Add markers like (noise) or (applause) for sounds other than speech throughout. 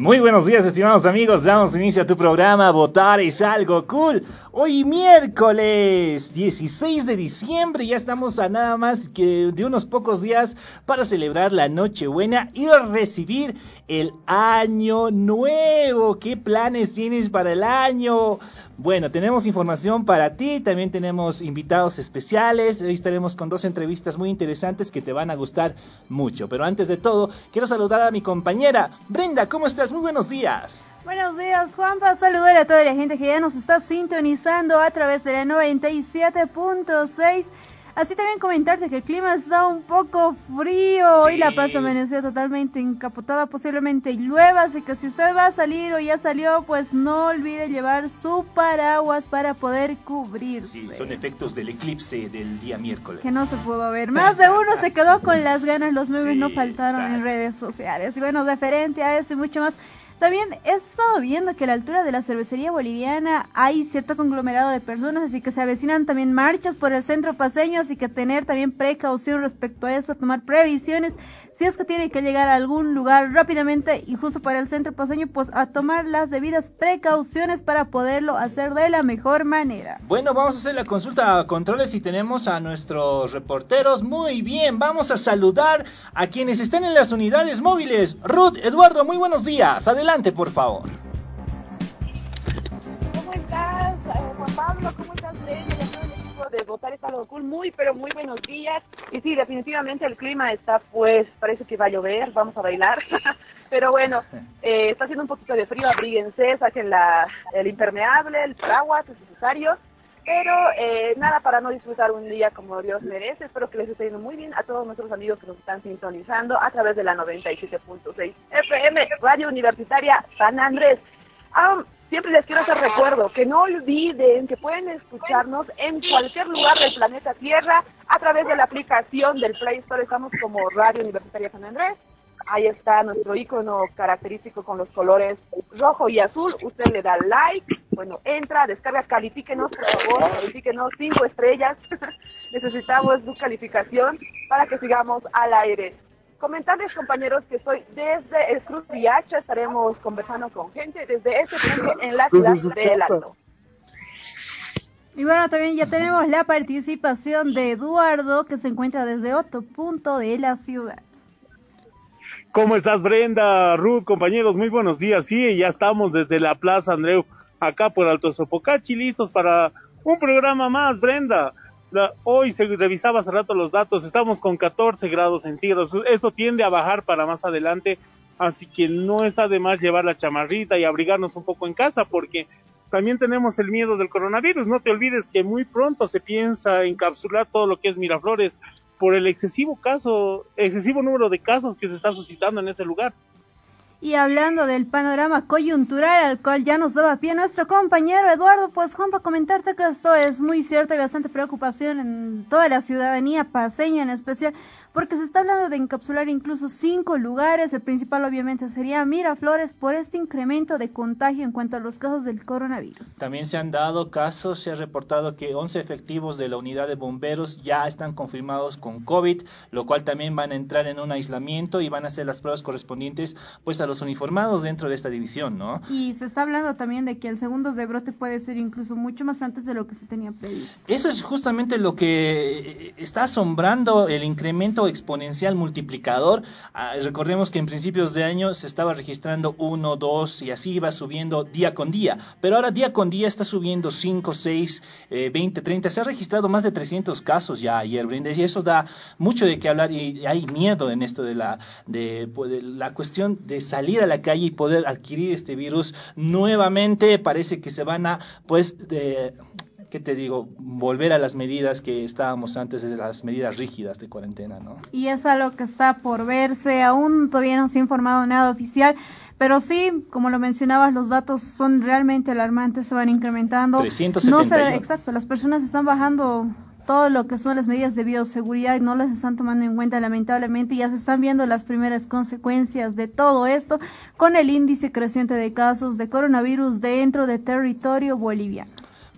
Muy buenos días, estimados amigos. Damos inicio a tu programa Votar es algo cool. Hoy miércoles 16 de diciembre, ya estamos a nada más que de unos pocos días para celebrar la Nochebuena y recibir el Año Nuevo. ¿Qué planes tienes para el año? Bueno, tenemos información para ti, también tenemos invitados especiales, hoy estaremos con dos entrevistas muy interesantes que te van a gustar mucho. Pero antes de todo, quiero saludar a mi compañera Brenda, ¿cómo estás? Muy buenos días. Buenos días, Juanpa. Saludar a toda la gente que ya nos está sintonizando a través de la 97.6 Así también comentarte que el clima está un poco frío. Hoy La Paz amaneció totalmente encapotada, posiblemente llueva. Así que si usted va a salir o ya salió, pues no olvide llevar su paraguas para poder cubrirse. Sí, son efectos del eclipse del día miércoles. Que no se pudo ver. Más de uno se quedó con las ganas. Los memes no faltaron en redes sociales. Y bueno, referente a eso y mucho más. También he estado viendo que a la altura de la cervecería boliviana hay cierto conglomerado de personas, así que se avecinan también marchas por el centro paseño, así que tener también precaución respecto a eso, tomar previsiones si es que tiene que llegar a algún lugar rápidamente y justo para el centro paseño, pues a tomar las debidas precauciones para poderlo hacer de la mejor manera. Bueno, vamos a hacer la consulta a controles y tenemos a nuestros reporteros. Muy bien, vamos a saludar a quienes están en las unidades móviles. Ruth, Eduardo, muy buenos días. Adelante, por favor. ¿Cómo estás, eh, Juan Pablo? ¿Cómo estás, de votar es algo cool. Muy, pero muy buenos días. Y sí, definitivamente el clima está, pues, parece que va a llover, vamos a bailar. (laughs) pero bueno, eh, está haciendo un poquito de frío, abríguense, saquen la, el impermeable, el paraguas, es necesario. Pero eh, nada, para no disfrutar un día como Dios merece, espero que les esté yendo muy bien a todos nuestros amigos que nos están sintonizando a través de la 97.6 FM, Radio Universitaria San Andrés. Um, Siempre les quiero hacer recuerdo que no olviden que pueden escucharnos en cualquier lugar del planeta Tierra a través de la aplicación del Play Store. Estamos como Radio Universitaria San Andrés. Ahí está nuestro icono característico con los colores rojo y azul. Usted le da like, bueno, entra, descarga, califíquenos, por favor, califíquenos cinco estrellas. (laughs) Necesitamos su calificación para que sigamos al aire. Comentarles, compañeros, que estoy desde el Cruz Viacha, estaremos conversando con gente desde este punto en la ciudad de Alto. Y bueno, también ya tenemos la participación de Eduardo, que se encuentra desde otro punto de la ciudad. ¿Cómo estás, Brenda? Ruth, compañeros, muy buenos días. Sí, ya estamos desde la Plaza Andreu, acá por Alto Sopocachi, listos para un programa más, Brenda hoy se revisaba hace rato los datos, estamos con 14 grados centígrados. Esto tiende a bajar para más adelante, así que no está de más llevar la chamarrita y abrigarnos un poco en casa, porque también tenemos el miedo del coronavirus. No te olvides que muy pronto se piensa encapsular todo lo que es Miraflores por el excesivo caso, excesivo número de casos que se está suscitando en ese lugar. Y hablando del panorama coyuntural al cual ya nos daba pie nuestro compañero Eduardo, pues Juan, para comentarte que esto es muy cierto y bastante preocupación en toda la ciudadanía paseña en especial, porque se está hablando de encapsular incluso cinco lugares. El principal obviamente sería Miraflores por este incremento de contagio en cuanto a los casos del coronavirus. También se han dado casos, se ha reportado que 11 efectivos de la unidad de bomberos ya están confirmados con COVID, lo cual también van a entrar en un aislamiento y van a hacer las pruebas correspondientes pues a los uniformados dentro de esta división, ¿no? Y se está hablando también de que el segundo de brote puede ser incluso mucho más antes de lo que se tenía previsto. Eso es justamente lo que está asombrando el incremento exponencial multiplicador. Ah, recordemos que en principios de año se estaba registrando 1, 2 y así iba subiendo día con día. Pero ahora día con día está subiendo 5, 6, 20, 30. Se ha registrado más de 300 casos ya ayer, Brindes, y eso da mucho de qué hablar y hay miedo en esto de la, de, pues, de la cuestión de salir a la calle y poder adquirir este virus nuevamente. Parece que se van a, pues, de, ¿qué te digo? Volver a las medidas que estábamos antes de las medidas rígidas de cuarentena, ¿no? Y es algo que está por verse, aún todavía no se ha informado nada oficial, pero sí, como lo mencionabas, los datos son realmente alarmantes, se van incrementando. 371. No se, exacto, las personas están bajando todo lo que son las medidas de bioseguridad y no las están tomando en cuenta lamentablemente ya se están viendo las primeras consecuencias de todo esto con el índice creciente de casos de coronavirus dentro de territorio boliviano.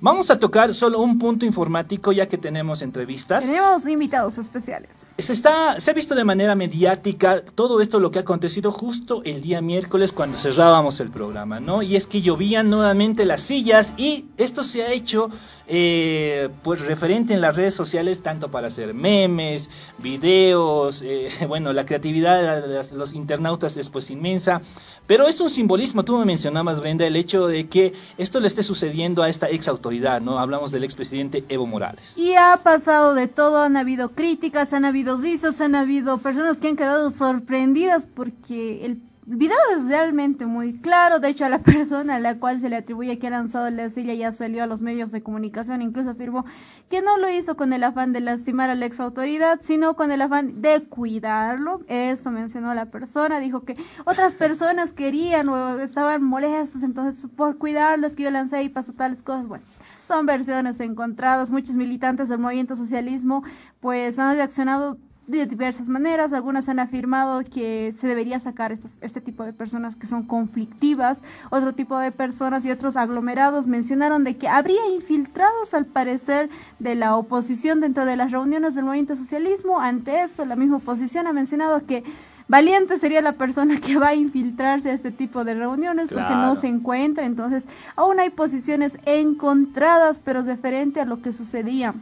Vamos a tocar solo un punto informático ya que tenemos entrevistas. Tenemos invitados especiales. Se, está, se ha visto de manera mediática todo esto lo que ha acontecido justo el día miércoles cuando cerrábamos el programa, ¿no? Y es que llovían nuevamente las sillas y esto se ha hecho eh, pues referente en las redes sociales tanto para hacer memes, videos, eh, (laughs) bueno, la creatividad de los internautas es pues inmensa, pero es un simbolismo, tú me mencionabas Brenda, el hecho de que esto le esté sucediendo a esta ex autoridad, ¿no? Hablamos del expresidente Evo Morales. Y ha pasado de todo, han habido críticas, han habido disos, han habido personas que han quedado sorprendidas porque el video es realmente muy claro, de hecho a la (laughs) persona a la cual se le atribuye que ha lanzado la silla ya salió a los medios de comunicación, incluso afirmó que no lo hizo con el afán de lastimar a la ex autoridad, sino con el afán de cuidarlo, eso mencionó la persona, dijo que otras personas querían o estaban molestas, entonces por cuidarlos que yo lancé y pasó tales cosas, bueno son versiones encontradas. Muchos militantes del movimiento socialismo pues han reaccionado de diversas maneras. Algunas han afirmado que se debería sacar este tipo de personas que son conflictivas. Otro tipo de personas y otros aglomerados mencionaron de que habría infiltrados, al parecer, de la oposición dentro de las reuniones del movimiento socialismo. Ante esto, la misma oposición ha mencionado que valiente sería la persona que va a infiltrarse a este tipo de reuniones porque no se encuentra. Entonces, aún hay posiciones encontradas, pero referente a lo que sucedía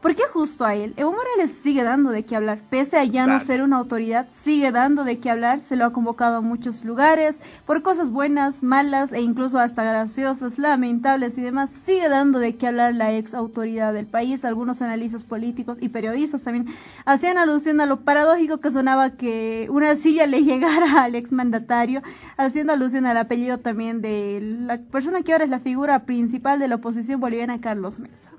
¿Por qué justo a él? Evo Morales sigue dando de qué hablar, pese a ya no ser una autoridad, sigue dando de qué hablar, se lo ha convocado a muchos lugares, por cosas buenas, malas e incluso hasta graciosas, lamentables y demás, sigue dando de qué hablar la ex autoridad del país, algunos analistas políticos y periodistas también hacían alusión a lo paradójico que sonaba que una silla le (laughs) llegara al ex mandatario, haciendo alusión al apellido también de la persona que ahora es la figura principal de la oposición boliviana, Carlos Mesa.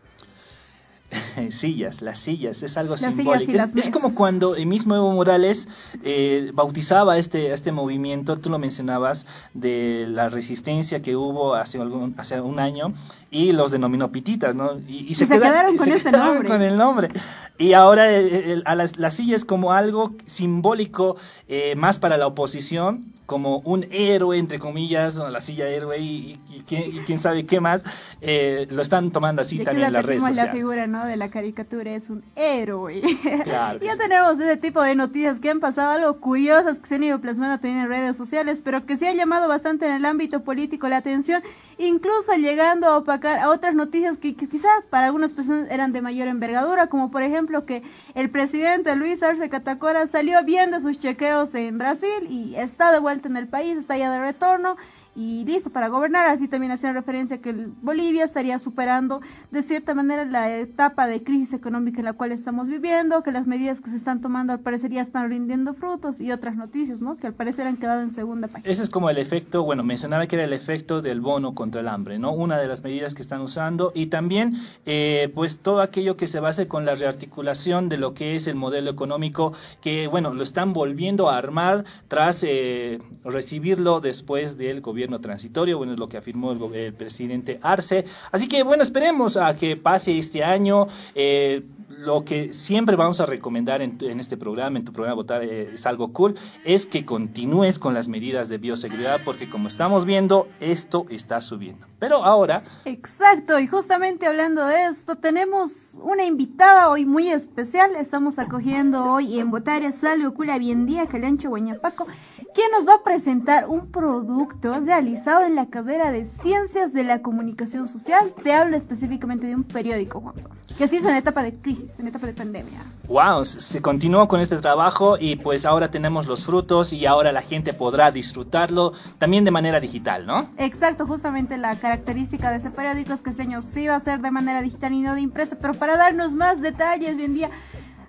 (laughs) sillas, las sillas, es algo simbólico. Es, como cuando el mismo Evo Morales eh, bautizaba este, este movimiento, tú lo mencionabas, de la resistencia que hubo hace, algún, hace un año y los denominó pititas, ¿no? Y, se, quedaron con ese nombre. Con el nombre. Y ahora eh, a las, la silla es como algo simbólico eh, más para la oposición, como un héroe, entre comillas, la silla héroe y, quién, sabe qué más, eh, lo están tomando así también en las redes sociales. la figura, ¿no? De la caricatura es un héroe. Claro. (laughs) ya tenemos ese tipo de noticias que han pasado, algo curiosas que se han ido plasmando también en redes sociales, pero que sí han llamado bastante en el ámbito político la atención, incluso llegando a opacar a otras noticias que, que quizás para algunas personas eran de mayor envergadura, como por ejemplo que el presidente Luis Arce Catacora salió bien de sus chequeos en Brasil y está de vuelta en el país, está ya de retorno y listo para gobernar. Así también hacía referencia que Bolivia estaría superando de cierta manera la etapa de crisis económica en la cual estamos viviendo, que las medidas que se están tomando al parecer ya están rindiendo frutos y otras noticias, ¿no? Que al parecer han quedado en segunda página. Ese es como el efecto, bueno, mencionaba que era el efecto del bono contra el hambre, ¿no? Una de las medidas que están usando y también, eh, pues todo aquello que se base con la rearticulación de lo que es el modelo económico, que, bueno, lo están volviendo a armar tras eh, recibirlo después del gobierno transitorio, bueno, es lo que afirmó el, presidente Arce. Así que, bueno, esperemos a que pase este año. Eh, lo que siempre vamos a recomendar en, este programa, en tu programa Votar eh, es algo cool, es que continúes con las medidas de bioseguridad porque como estamos viendo, esto está subiendo. Pero ahora... Exacto, y justamente hablando de esto, tenemos una invitada hoy muy especial. Estamos acogiendo hoy en Votar es algo cool a Bien Día, Calancho Guañapaco, quien nos va a presentar un producto realizado en la carrera de Ciencias de la Comunicación Social. Te hablo específicamente de un periódico, Juan que se hizo en etapa de crisis, en etapa de pandemia. Wow, se continuó con este trabajo y pues ahora tenemos los frutos y ahora la gente podrá disfrutarlo también de manera digital, ¿no? Exacto, justamente la característica de ese periódico es que este año sí va a ser de manera digital y no de impresa, pero para darnos más detalles hoy en día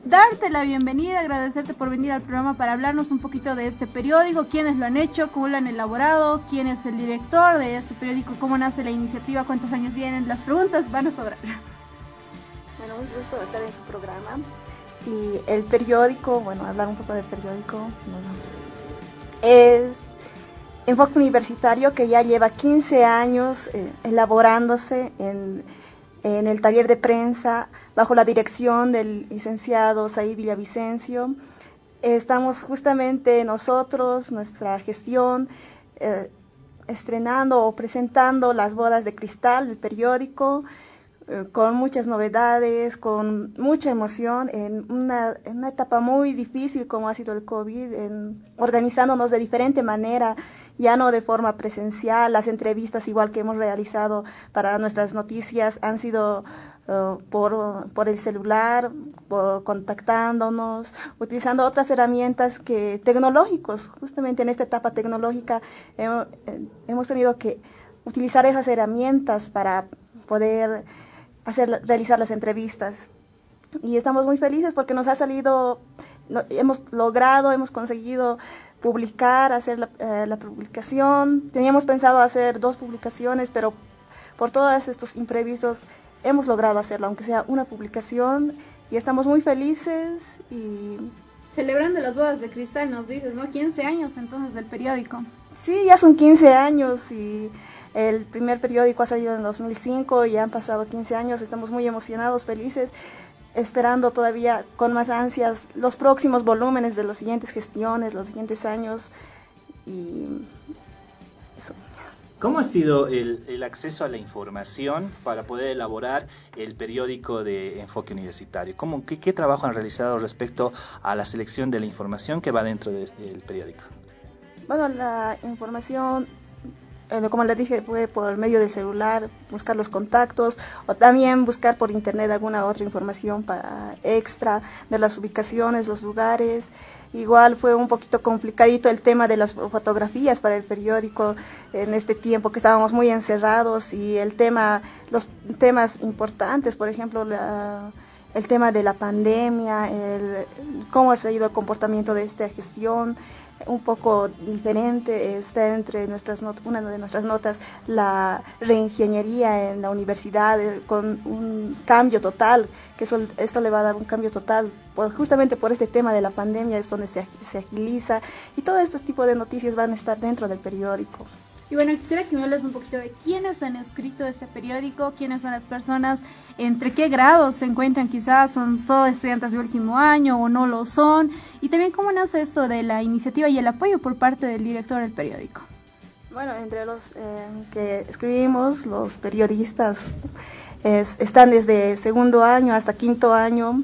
darte la bienvenida, agradecerte por venir al programa para hablarnos un poquito de este periódico, quiénes lo han hecho, cómo lo han elaborado, quién es el director de este periódico, cómo nace la iniciativa, cuántos años vienen, las preguntas van a sobrar. Bueno, un gusto estar en su programa. Y el periódico, bueno, hablar un poco del periódico, es Enfoque Universitario que ya lleva 15 años eh, elaborándose en en el taller de prensa bajo la dirección del licenciado Said Villavicencio. Estamos justamente nosotros, nuestra gestión, eh, estrenando o presentando las bodas de cristal del periódico, eh, con muchas novedades, con mucha emoción, en una, etapa muy difícil como ha sido el COVID, organizándonos de diferente manera, ya no de forma presencial, las entrevistas igual que hemos realizado para nuestras noticias han sido uh, por, por, el celular, contactándonos, utilizando otras herramientas que tecnológicos, justamente en esta etapa tecnológica hemos, hemos tenido que utilizar esas herramientas para poder hacer, realizar las entrevistas. Y estamos muy felices porque nos ha salido, no, hemos logrado, hemos conseguido publicar, hacer la, eh, la, publicación. Teníamos pensado hacer dos publicaciones, pero por todos estos imprevistos hemos logrado hacerlo, aunque sea una publicación. Y estamos muy felices y... Celebrando las bodas de cristal, nos dices, ¿no? 15 años entonces del periódico. Sí, ya son 15 años y el primer periódico ha salido en 2005 y han pasado 15 años. Estamos muy emocionados, felices, esperando todavía con más ansias los próximos volúmenes de las siguientes gestiones, los siguientes años. Y eso. ¿Cómo ha sido el, el, acceso a la información para poder elaborar el periódico de enfoque universitario? ¿Cómo, qué, qué, trabajo han realizado respecto a la selección de la información que va dentro del de, periódico? Bueno, la información como les dije, fue por medio del celular, buscar los contactos o también buscar por internet alguna otra información para extra de las ubicaciones, los lugares. Igual fue un poquito complicadito el tema de las fotografías para el periódico en este tiempo que estábamos muy encerrados y el tema, los temas importantes, por ejemplo, la, el tema de la pandemia, el, cómo ha sido el comportamiento de esta gestión, un poco diferente está entre nuestras una de nuestras notas la reingeniería en la universidad eh, con un cambio total que eso, esto le va a dar un cambio total por, justamente por este tema de la pandemia es donde se, se agiliza y todo este tipo de noticias van a estar dentro del periódico. Y bueno, quisiera que me hables un poquito de quiénes han escrito este periódico, quiénes son las personas, entre qué grados se encuentran, quizás son todos estudiantes de último año o no lo son, y también cómo nace eso de la iniciativa y el apoyo por parte del director del periódico. Bueno, entre los eh, que escribimos, los periodistas es, están desde segundo año hasta quinto año.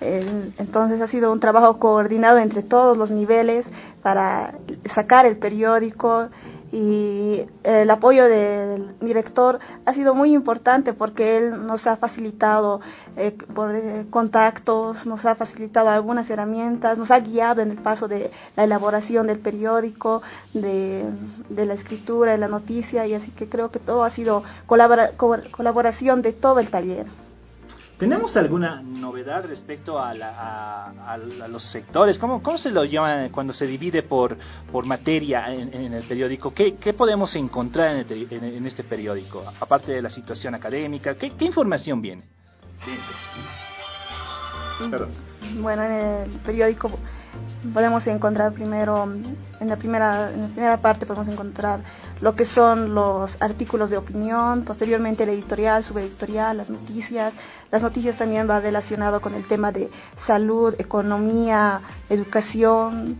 Entonces ha sido un trabajo coordinado entre todos los niveles para sacar el periódico y el apoyo del director ha sido muy importante porque él nos ha facilitado eh, por eh, contactos, nos ha facilitado algunas herramientas, nos ha guiado en el paso de la elaboración del periódico, de, la escritura, de la noticia y así que creo que todo ha sido colabora, colaboración de todo el taller. ¿Tenemos alguna novedad respecto a, la, a, a los sectores? ¿Cómo, ¿Cómo, se lo llama cuando se divide por, por materia en, el periódico? ¿Qué, ¿Qué, podemos encontrar en, el, en, en, este periódico? Aparte de la situación académica, ¿qué, información viene? Bueno, en el periódico podemos encontrar primero, en la, primera, en la primera parte podemos encontrar lo que son los artículos de opinión, posteriormente el editorial, subeditorial, las noticias. Las noticias también va relacionado con el tema de salud, economía, educación,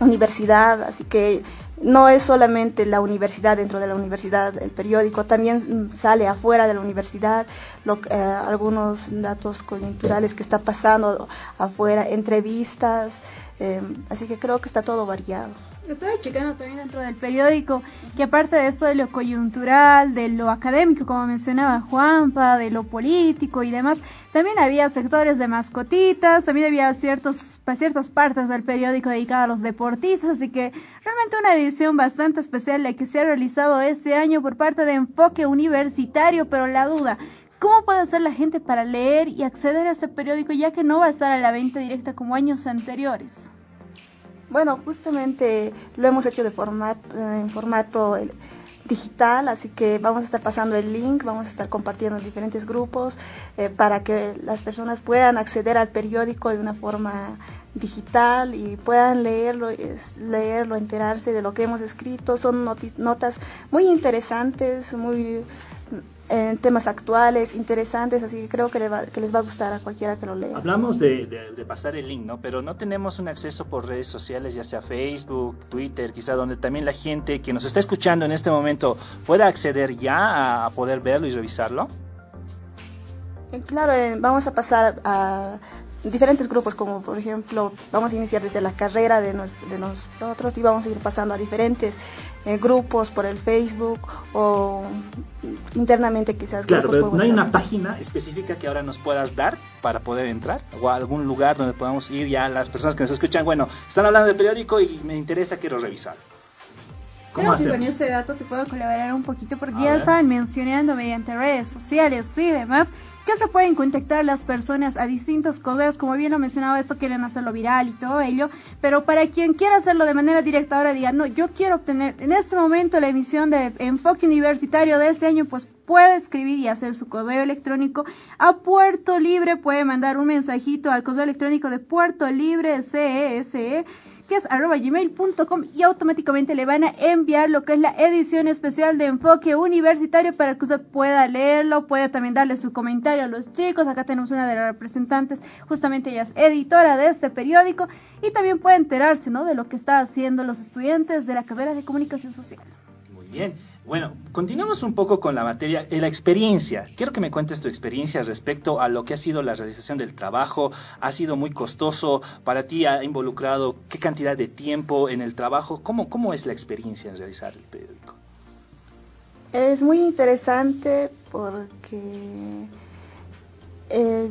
universidad, así que no es solamente la universidad dentro de la universidad, el periódico, también sale afuera de la universidad lo, eh, algunos datos coyunturales que está pasando afuera, entrevistas, eh, así que creo que está todo variado. Estaba checando también dentro del periódico que aparte de eso de lo coyuntural, de lo académico, como mencionaba Juanpa, de lo político y demás, también había sectores de mascotitas, también había ciertos, ciertas partes del periódico dedicadas a los deportistas, así que realmente una edición bastante especial la que se ha realizado este año por parte de Enfoque Universitario, pero la duda, ¿Cómo puede hacer la gente para leer y acceder a ese periódico ya que no va a estar a la venta directa como años anteriores? Bueno, justamente lo hemos hecho de formato, en formato digital, así que vamos a estar pasando el link, vamos a estar compartiendo en diferentes grupos eh, para que las personas puedan acceder al periódico de una forma digital y puedan leerlo, leerlo, enterarse de lo que hemos escrito. Son notas muy interesantes, muy en temas actuales, interesantes, así que creo que, les va a gustar a cualquiera que lo lea. Hablamos de, pasar el link, ¿no? Pero no tenemos un acceso por redes sociales, ya sea Facebook, Twitter, quizá donde también la gente que nos está escuchando en este momento pueda acceder ya a, poder verlo y revisarlo. Eh, claro, eh, vamos a pasar a diferentes grupos, como por ejemplo, vamos a iniciar desde la carrera de, de nosotros y vamos a ir pasando a diferentes eh, grupos por el Facebook o internamente quizás. Claro, pero no hay una página específica que ahora nos puedas dar para poder entrar o algún lugar donde podamos ir ya las personas que nos escuchan. Bueno, están hablando del periódico y me interesa, quiero revisar. Creo que con ese dato te puedo colaborar un poquito porque ya estaban mencionando mediante redes sociales y demás que se pueden contactar las personas a distintos correos, como bien lo mencionaba, esto quieren hacerlo viral y todo ello, pero para quien quiera hacerlo de manera directa ahora diga, no, yo quiero obtener en este momento la emisión de Enfoque Universitario de este año, pues puede escribir y hacer su correo electrónico a Puerto Libre, puede mandar un mensajito al correo electrónico de Puerto Libre CESE que es arroba gmail.com y automáticamente le van a enviar lo que es la edición especial de Enfoque Universitario para que usted pueda leerlo, pueda también darle su comentario a los chicos. Acá tenemos una de las representantes, justamente ella es editora de este periódico y también puede enterarse ¿no? de lo que están haciendo los estudiantes de la carrera de comunicación social. Muy bien. Bueno, continuamos un poco con la materia, de la experiencia. Quiero que me cuentes tu experiencia respecto a lo que ha sido la realización del trabajo. ¿Ha sido muy costoso para ti? ¿Ha involucrado qué cantidad de tiempo en el trabajo? ¿Cómo, cómo es la experiencia en realizar el periódico? Es muy interesante porque eh,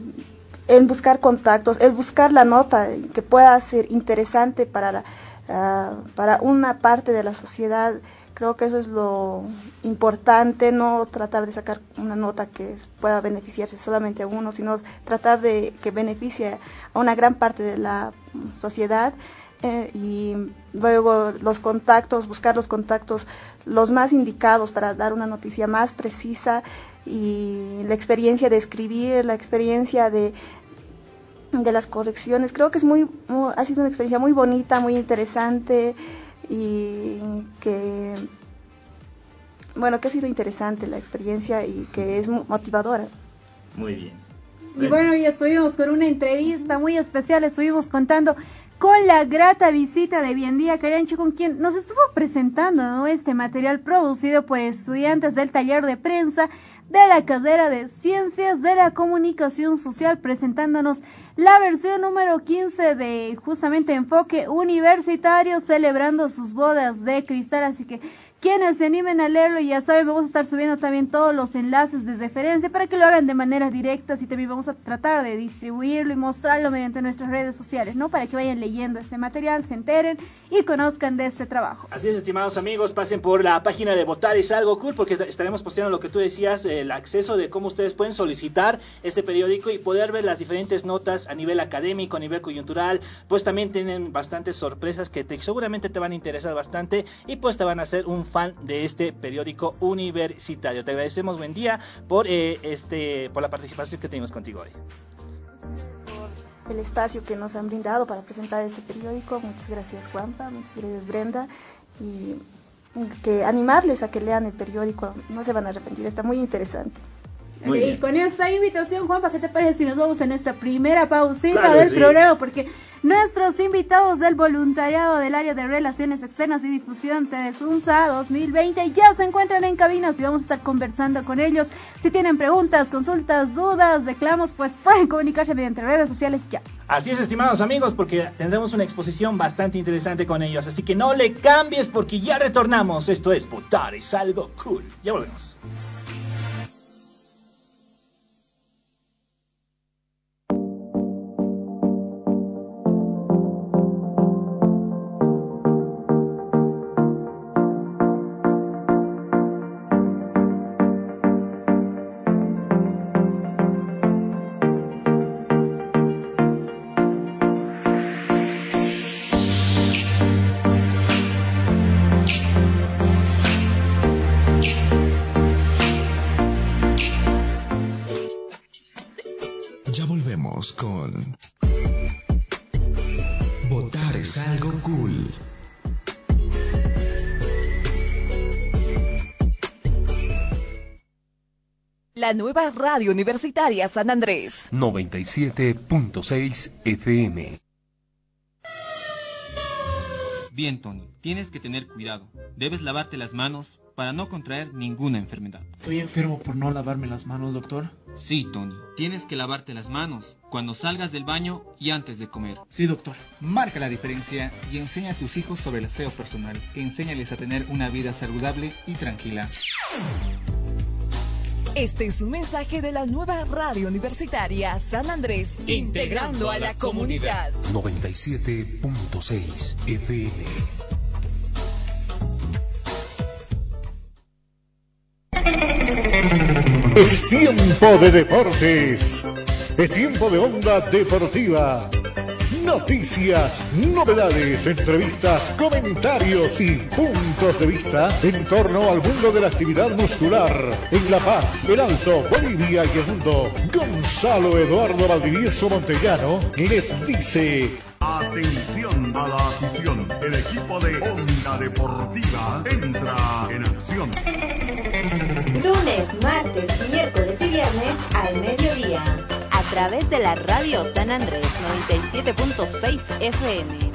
en buscar contactos, el buscar la nota que pueda ser interesante para, la, ah, para una parte de la sociedad Creo que eso es lo importante, no tratar de sacar una nota que pueda beneficiarse solamente a uno, sino tratar de que beneficie a una gran parte de la sociedad. Eh, y luego los contactos, buscar los contactos los más indicados para dar una noticia más precisa y la experiencia de escribir, la experiencia de, de las correcciones. Creo que es muy, ha sido una experiencia muy bonita, muy interesante y que, bueno, que ha sido interesante la experiencia y que es motivadora. Muy bien. Y bueno, y estuvimos con una entrevista muy especial, estuvimos contando con la grata visita de Biendía Carancho, con quien nos estuvo presentando este material producido por estudiantes del taller de prensa de la carrera de Ciencias de la Comunicación Social, presentándonos la versión número 15 de justamente Enfoque Universitario, celebrando sus bodas de cristal. Así que quienes se animen a leerlo, ya saben, vamos a estar subiendo también todos los enlaces de referencia para que lo hagan de manera directa y también vamos a tratar de distribuirlo y mostrarlo mediante nuestras redes sociales, ¿no? Para que vayan leyendo este material, se enteren y conozcan de este trabajo. Así es, estimados amigos, pasen por la página de Votar es algo cool porque estaremos posteando lo que tú decías, el acceso de cómo ustedes pueden solicitar este periódico y poder ver las diferentes notas a nivel académico, a nivel coyuntural, pues también tienen bastantes sorpresas que seguramente te van a interesar bastante y pues te van a hacer un fan de este periódico universitario. Te agradecemos, buen día, por, eh, este, por la participación que tenemos contigo hoy. Por el espacio que nos han brindado para presentar este periódico. Muchas gracias, Juanpa. Muchas gracias, Brenda. Y que animarles a que lean el periódico. No se van a arrepentir. Está muy interesante. Y con esta invitación, Juanpa, ¿qué te parece si nos vamos a nuestra primera pausita del programa? Porque Nuestros invitados del voluntariado del área de Relaciones Externas y Difusión de SUNSA 2020 ya se encuentran en cabinas y vamos a estar conversando con ellos. Si tienen preguntas, consultas, dudas, reclamos, pues pueden comunicarse mediante redes sociales ya. Así es, estimados amigos, porque tendremos una exposición bastante interesante con ellos. Así que no le cambies porque ya retornamos. Esto es Votar es algo cool. Ya volvemos. Con... Votar es algo cool. La nueva radio universitaria San Andrés. 97.6 FM. Bien, Tony, tienes que tener cuidado. Debes lavarte las manos, para no contraer ninguna enfermedad. ¿Estoy enfermo por no lavarme las manos, doctor? Sí, Tony. Tienes que lavarte las manos cuando salgas del baño y antes de comer. Sí, doctor. Marca la diferencia y enseña a tus hijos sobre el aseo personal. Enséñales a tener una vida saludable y tranquila. Este es un mensaje de la nueva radio universitaria San Andrés, integrando a la comunidad. 97.6 FM. Es tiempo de deportes. Es tiempo de onda deportiva. Noticias, novedades, entrevistas, comentarios y puntos de vista en torno al mundo de la actividad muscular. En La Paz, El Alto, Bolivia y el mundo, Gonzalo Eduardo Valdivieso Montellano les dice... Atención a la afición. El equipo de Onda Deportiva entra en acción. Lunes, martes, miércoles y viernes al mediodía a través de la radio San Andrés 97.6 FM.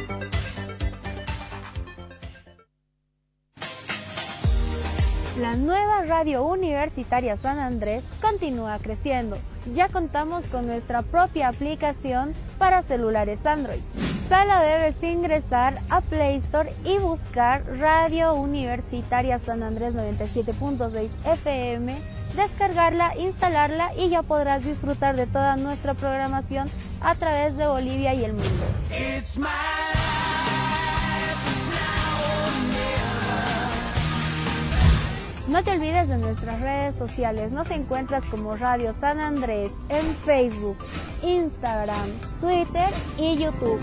La nueva radio universitaria San Andrés continúa creciendo. Ya contamos con nuestra propia aplicación para celulares Android. Solo debes ingresar a Play Store y buscar Radio Universitaria San Andrés 97.6 FM, descargarla, instalarla y ya podrás disfrutar de toda nuestra programación a través de Bolivia y el mundo. No te olvides de nuestras redes sociales. Nos encuentras como Radio San Andrés en Facebook, Instagram, Twitter y YouTube.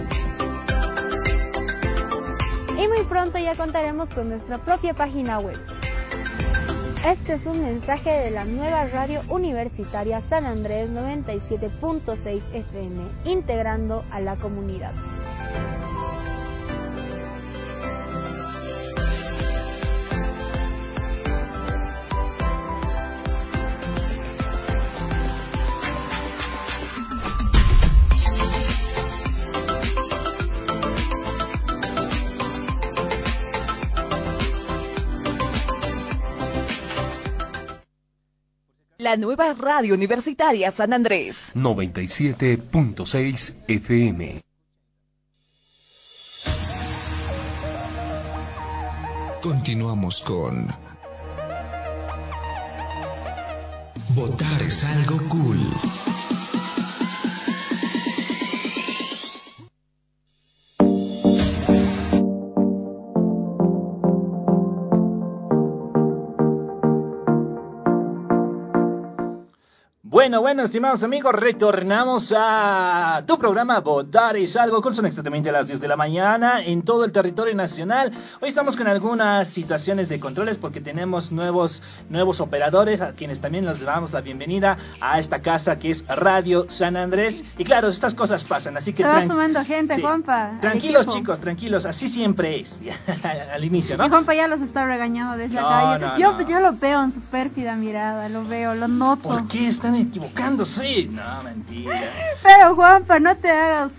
Y muy pronto ya contaremos con nuestra propia página web. Este es un mensaje de la nueva radio universitaria San Andrés 97.6 FM, integrando a la comunidad. La nueva radio universitaria San Andrés. 97.6 FM. Continuamos con Votar es algo cool. Bueno, bueno, estimados amigos, retornamos a tu programa Votar es algo, con son exactamente a las 10 de la mañana en todo el territorio nacional. Hoy estamos con algunas situaciones de controles porque tenemos nuevos, nuevos operadores a quienes también les damos la bienvenida a esta casa que es Radio San Andrés. Y claro, estas cosas pasan, así que... Se va sumando gente, sí. Juanpa. Tranquilos chicos, tranquilos, así siempre es (laughs) al inicio, ¿no? Y Juanpa ya los está regañando desde No, acá. no, yo, no. yo lo veo en su pérfida mirada, lo veo, lo noto. ¿Por qué están equivocándose? No, mentira. Pero Juanpa, no te hagas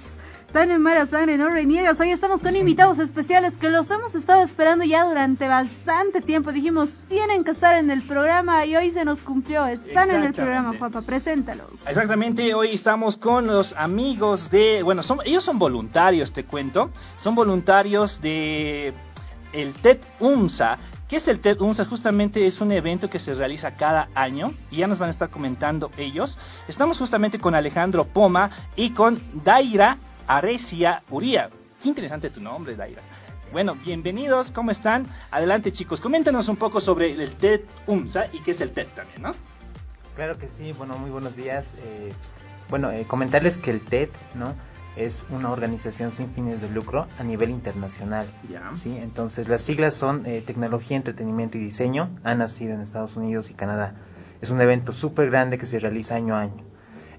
tan en mala sangre, no reniegas. Hoy estamos con invitados especiales que los hemos estado esperando ya durante bastante tiempo. Dijimos, tienen que estar en el programa y hoy se nos cumplió. Están en el programa, Juanpa, preséntalos. Exactamente, hoy estamos con los amigos de, bueno, son, ellos son voluntarios, te cuento, son voluntarios de el TED UMSA. ¿Qué es el TED UMSA? Justamente es un evento que se realiza cada año y ya nos van a estar comentando ellos. Estamos justamente con Alejandro Poma y con Daira Arecia Uría. Qué interesante tu nombre, Daira. Bueno, bienvenidos, ¿cómo están? Adelante chicos, coméntenos un poco sobre el TED UMSA y qué es el TED también, ¿no? Claro que sí, bueno, muy buenos días. Eh, bueno, eh, comentarles que el TED, ¿no? Es una organización sin fines de lucro a nivel internacional. ¿sí? Entonces, las siglas son eh, Tecnología, Entretenimiento y Diseño. Ha nacido en Estados Unidos y Canadá. Es un evento súper grande que se realiza año a año.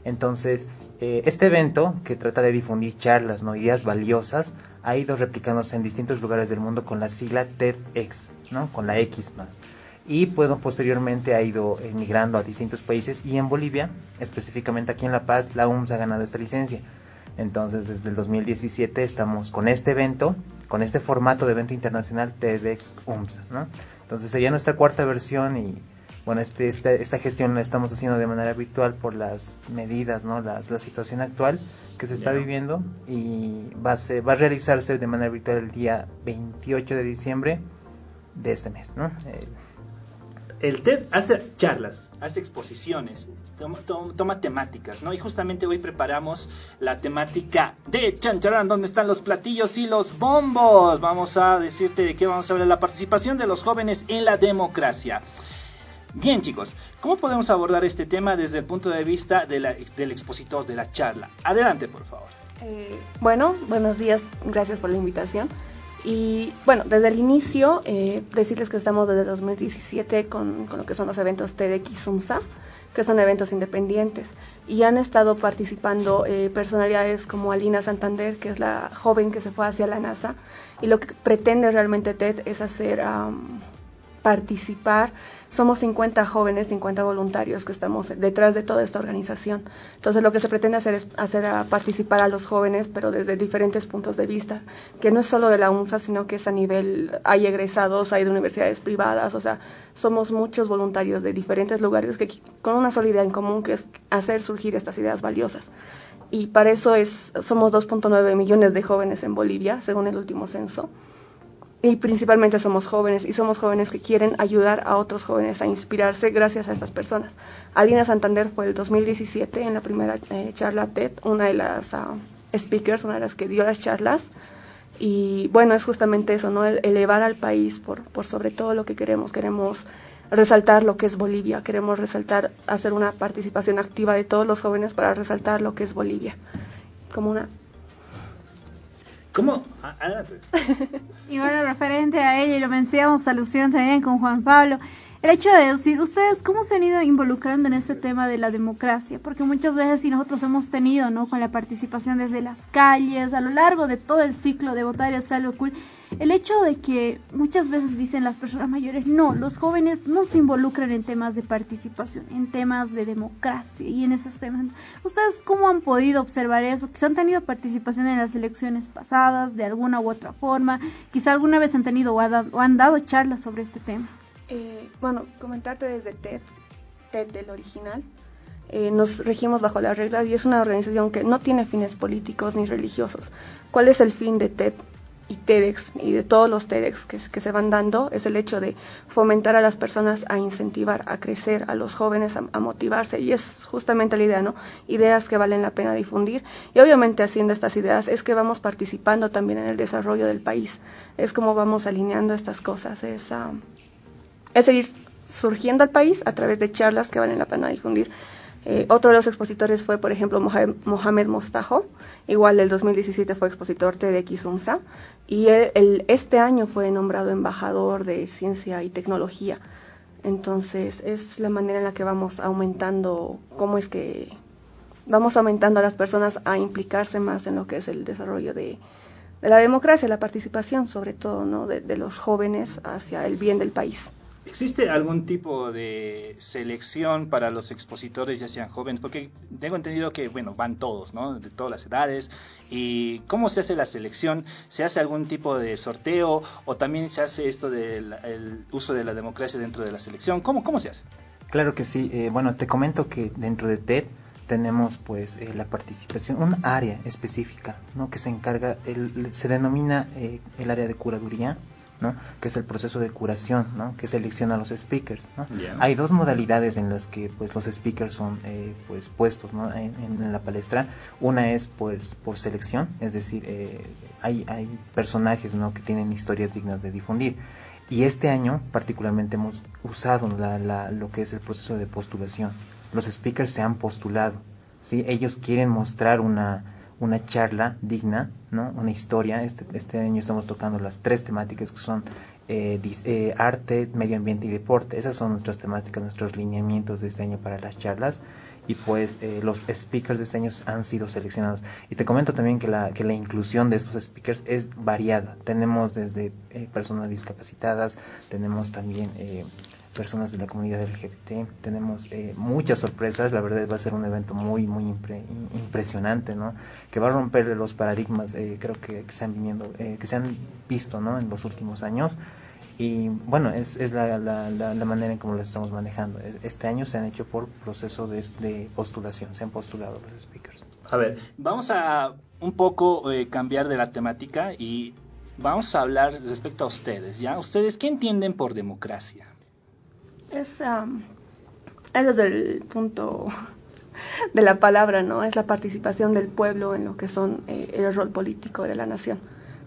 Entonces, eh, este evento, que trata de difundir charlas, ¿no? ideas valiosas, ha ido replicándose en distintos lugares del mundo con la sigla TEDx, ¿no? con la X más. y bueno, posteriormente ha ido emigrando a distintos países y en Bolivia, específicamente aquí en La Paz, la UMS ha ganado esta licencia. Entonces, desde el 2017 estamos con este evento, con este formato de evento internacional TEDx UMS, ¿no? Entonces sería nuestra cuarta versión y bueno, este, esta, esta gestión la estamos haciendo de manera virtual por las medidas, ¿no? Las, la situación actual que se está viviendo y va a, ser, va a realizarse de manera virtual el día 28 de diciembre de este mes, ¿no? Eh, el TED hace charlas, hace exposiciones, toma, toma, toma, temáticas, ¿no? Y justamente hoy preparamos la temática de Chancharán, donde están los platillos y los bombos. Vamos a decirte de qué vamos a hablar, la participación de los jóvenes en la democracia. Bien chicos, ¿cómo podemos abordar este tema desde el punto de vista de la, del expositor de la charla? Adelante, por favor. Eh, bueno, buenos días, gracias por la invitación. Y bueno, desde el inicio, eh, decirles que estamos desde 2017 con, con, lo que son los eventos TEDx UMSA, que son eventos independientes. Y han estado participando eh, personalidades como Alina Santander, que es la joven que se fue hacia la NASA. Y lo que pretende realmente TED es hacer um, participar. Somos 50 jóvenes, 50 voluntarios que estamos detrás de toda esta organización. Entonces lo que se pretende hacer es hacer participar a los jóvenes, pero desde diferentes puntos de vista, que no es solo de la UNSA, sino que es a nivel, hay egresados, hay de universidades privadas, o sea, somos muchos voluntarios de diferentes lugares que con una sola idea en común, que es hacer surgir estas ideas valiosas. Y para eso es, somos 2.9 millones de jóvenes en Bolivia, según el último censo y principalmente somos jóvenes y somos jóvenes que quieren ayudar a otros jóvenes a inspirarse gracias a estas personas. Alina Santander fue el 2017 en la primera eh, charla TED, una de las uh, speakers, una de las que dio las charlas. Y bueno, es justamente eso, ¿no? El elevar al país por, por sobre todo lo que queremos. Queremos resaltar lo que es Bolivia, queremos resaltar, hacer una participación activa de todos los jóvenes para resaltar lo que es Bolivia. Como una ¿Cómo? Adelante. (laughs) y bueno, referente a ello, y lo mencionamos alusión también con Juan Pablo, el hecho de decir, ustedes, ¿cómo se han ido involucrando en este tema de la democracia? Porque muchas veces si nosotros hemos tenido, ¿no? Con la participación desde las calles, a lo largo de todo el ciclo de votar es algo cool. El hecho de que muchas veces dicen las personas mayores, no, los jóvenes no se involucran en temas de participación, en temas de democracia y en esos temas. ¿Ustedes cómo han podido observar eso? Quizá han tenido participación en las elecciones pasadas, de alguna u otra forma, quizá alguna vez han tenido o, o han dado charlas sobre este tema. Eh, bueno, comentarte desde TED, TED del original, eh, nos regimos bajo las reglas y es una organización que no tiene fines políticos ni religiosos. ¿Cuál es el fin de TED y TEDx y de todos los TEDx que, se van dando? Es el hecho de fomentar a las personas a incentivar, a crecer, a los jóvenes a, motivarse y es justamente la idea, ¿no? Ideas que valen la pena difundir y obviamente haciendo estas ideas es que vamos participando también en el desarrollo del país. Es como vamos alineando estas cosas. Es, um, es seguir surgiendo al país a través de charlas que valen la pena difundir. Eh, otro de los expositores fue, por ejemplo, Mohamed Mostajo, igual del 2017 fue expositor TEDx UMSA, y él, él, este año fue nombrado embajador de ciencia y tecnología. Entonces, es la manera en la que vamos aumentando, cómo es que vamos aumentando a las personas a implicarse más en lo que es el desarrollo de, de la democracia, la participación, sobre todo, ¿no? de, de los jóvenes hacia el bien del país. ¿Existe algún tipo de selección para los expositores, ya sean jóvenes? Porque tengo entendido que, bueno, van todos, ¿no? De todas las edades. ¿Y cómo se hace la selección? ¿Se hace algún tipo de sorteo o también se hace esto del el uso de la democracia dentro de la selección? ¿Cómo, cómo se hace? Claro que sí. Eh, bueno, te comento que dentro de TED tenemos pues eh, la participación, un área específica, ¿no? Que se encarga, el, se denomina eh, el área de curaduría ¿no? que es el proceso de curación, ¿no? que selecciona a los speakers. ¿no? Yeah. Hay dos modalidades en las que pues, los speakers son eh, pues, puestos ¿no? en, en, la palestra. Una es pues, por selección, es decir, eh, hay, hay personajes ¿no? que tienen historias dignas de difundir. Y este año particularmente hemos usado la, la, lo que es el proceso de postulación. Los speakers se han postulado, ¿sí? ellos quieren mostrar una, una charla digna, ¿no? Una historia. Este, este año estamos tocando las tres temáticas que son eh, eh, arte, medio ambiente y deporte. Esas son nuestras temáticas, nuestros lineamientos de este año para las charlas. Y pues eh, los speakers de este año han sido seleccionados. Y te comento también que la, que la inclusión de estos speakers es variada. Tenemos desde personas discapacitadas, tenemos también personas de la comunidad LGBT. Tenemos eh, muchas sorpresas, la verdad va a ser un evento muy, muy impre- impresionante, ¿no? Que va a romper los paradigmas, eh, creo que, que se han viniendo, eh, que se han visto, ¿no? En los últimos años. Y bueno, es, es la, la, la, manera en cómo lo estamos manejando. Este año se han hecho por proceso de, de postulación, se han postulado los speakers. A ver, vamos a un poco eh, cambiar de la temática y vamos a hablar respecto a ustedes, ¿ya? ¿Ustedes qué entienden por democracia? Es, am, es desde el punto de la palabra, ¿no? Es la participación del pueblo en lo que son eh, el rol político de la nación.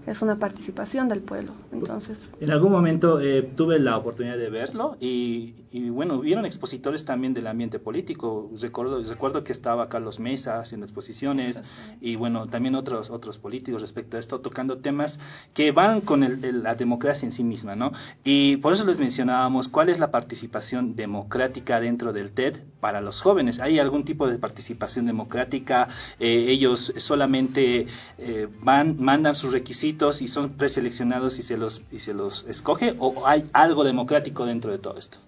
Es una participación del pueblo. Entonces, En algún momento eh, tuve la oportunidad de verlo y, y, bueno, hubieron expositores también del ambiente político. Recuerdo, recuerdo que estaba Carlos Mesa haciendo exposiciones y bueno, también otros otros políticos respecto a esto, tocando temas que van con el- el- la democracia en sí misma, ¿no? Y por eso les mencionábamos cuál es la participación democrática dentro del TED para los jóvenes. ¿Hay algún tipo de participación democrática? Eh, ellos solamente eh, van, mandan sus requisitos y son preseleccionados y se los y se los escoge o hay algo democrático dentro de todo esto?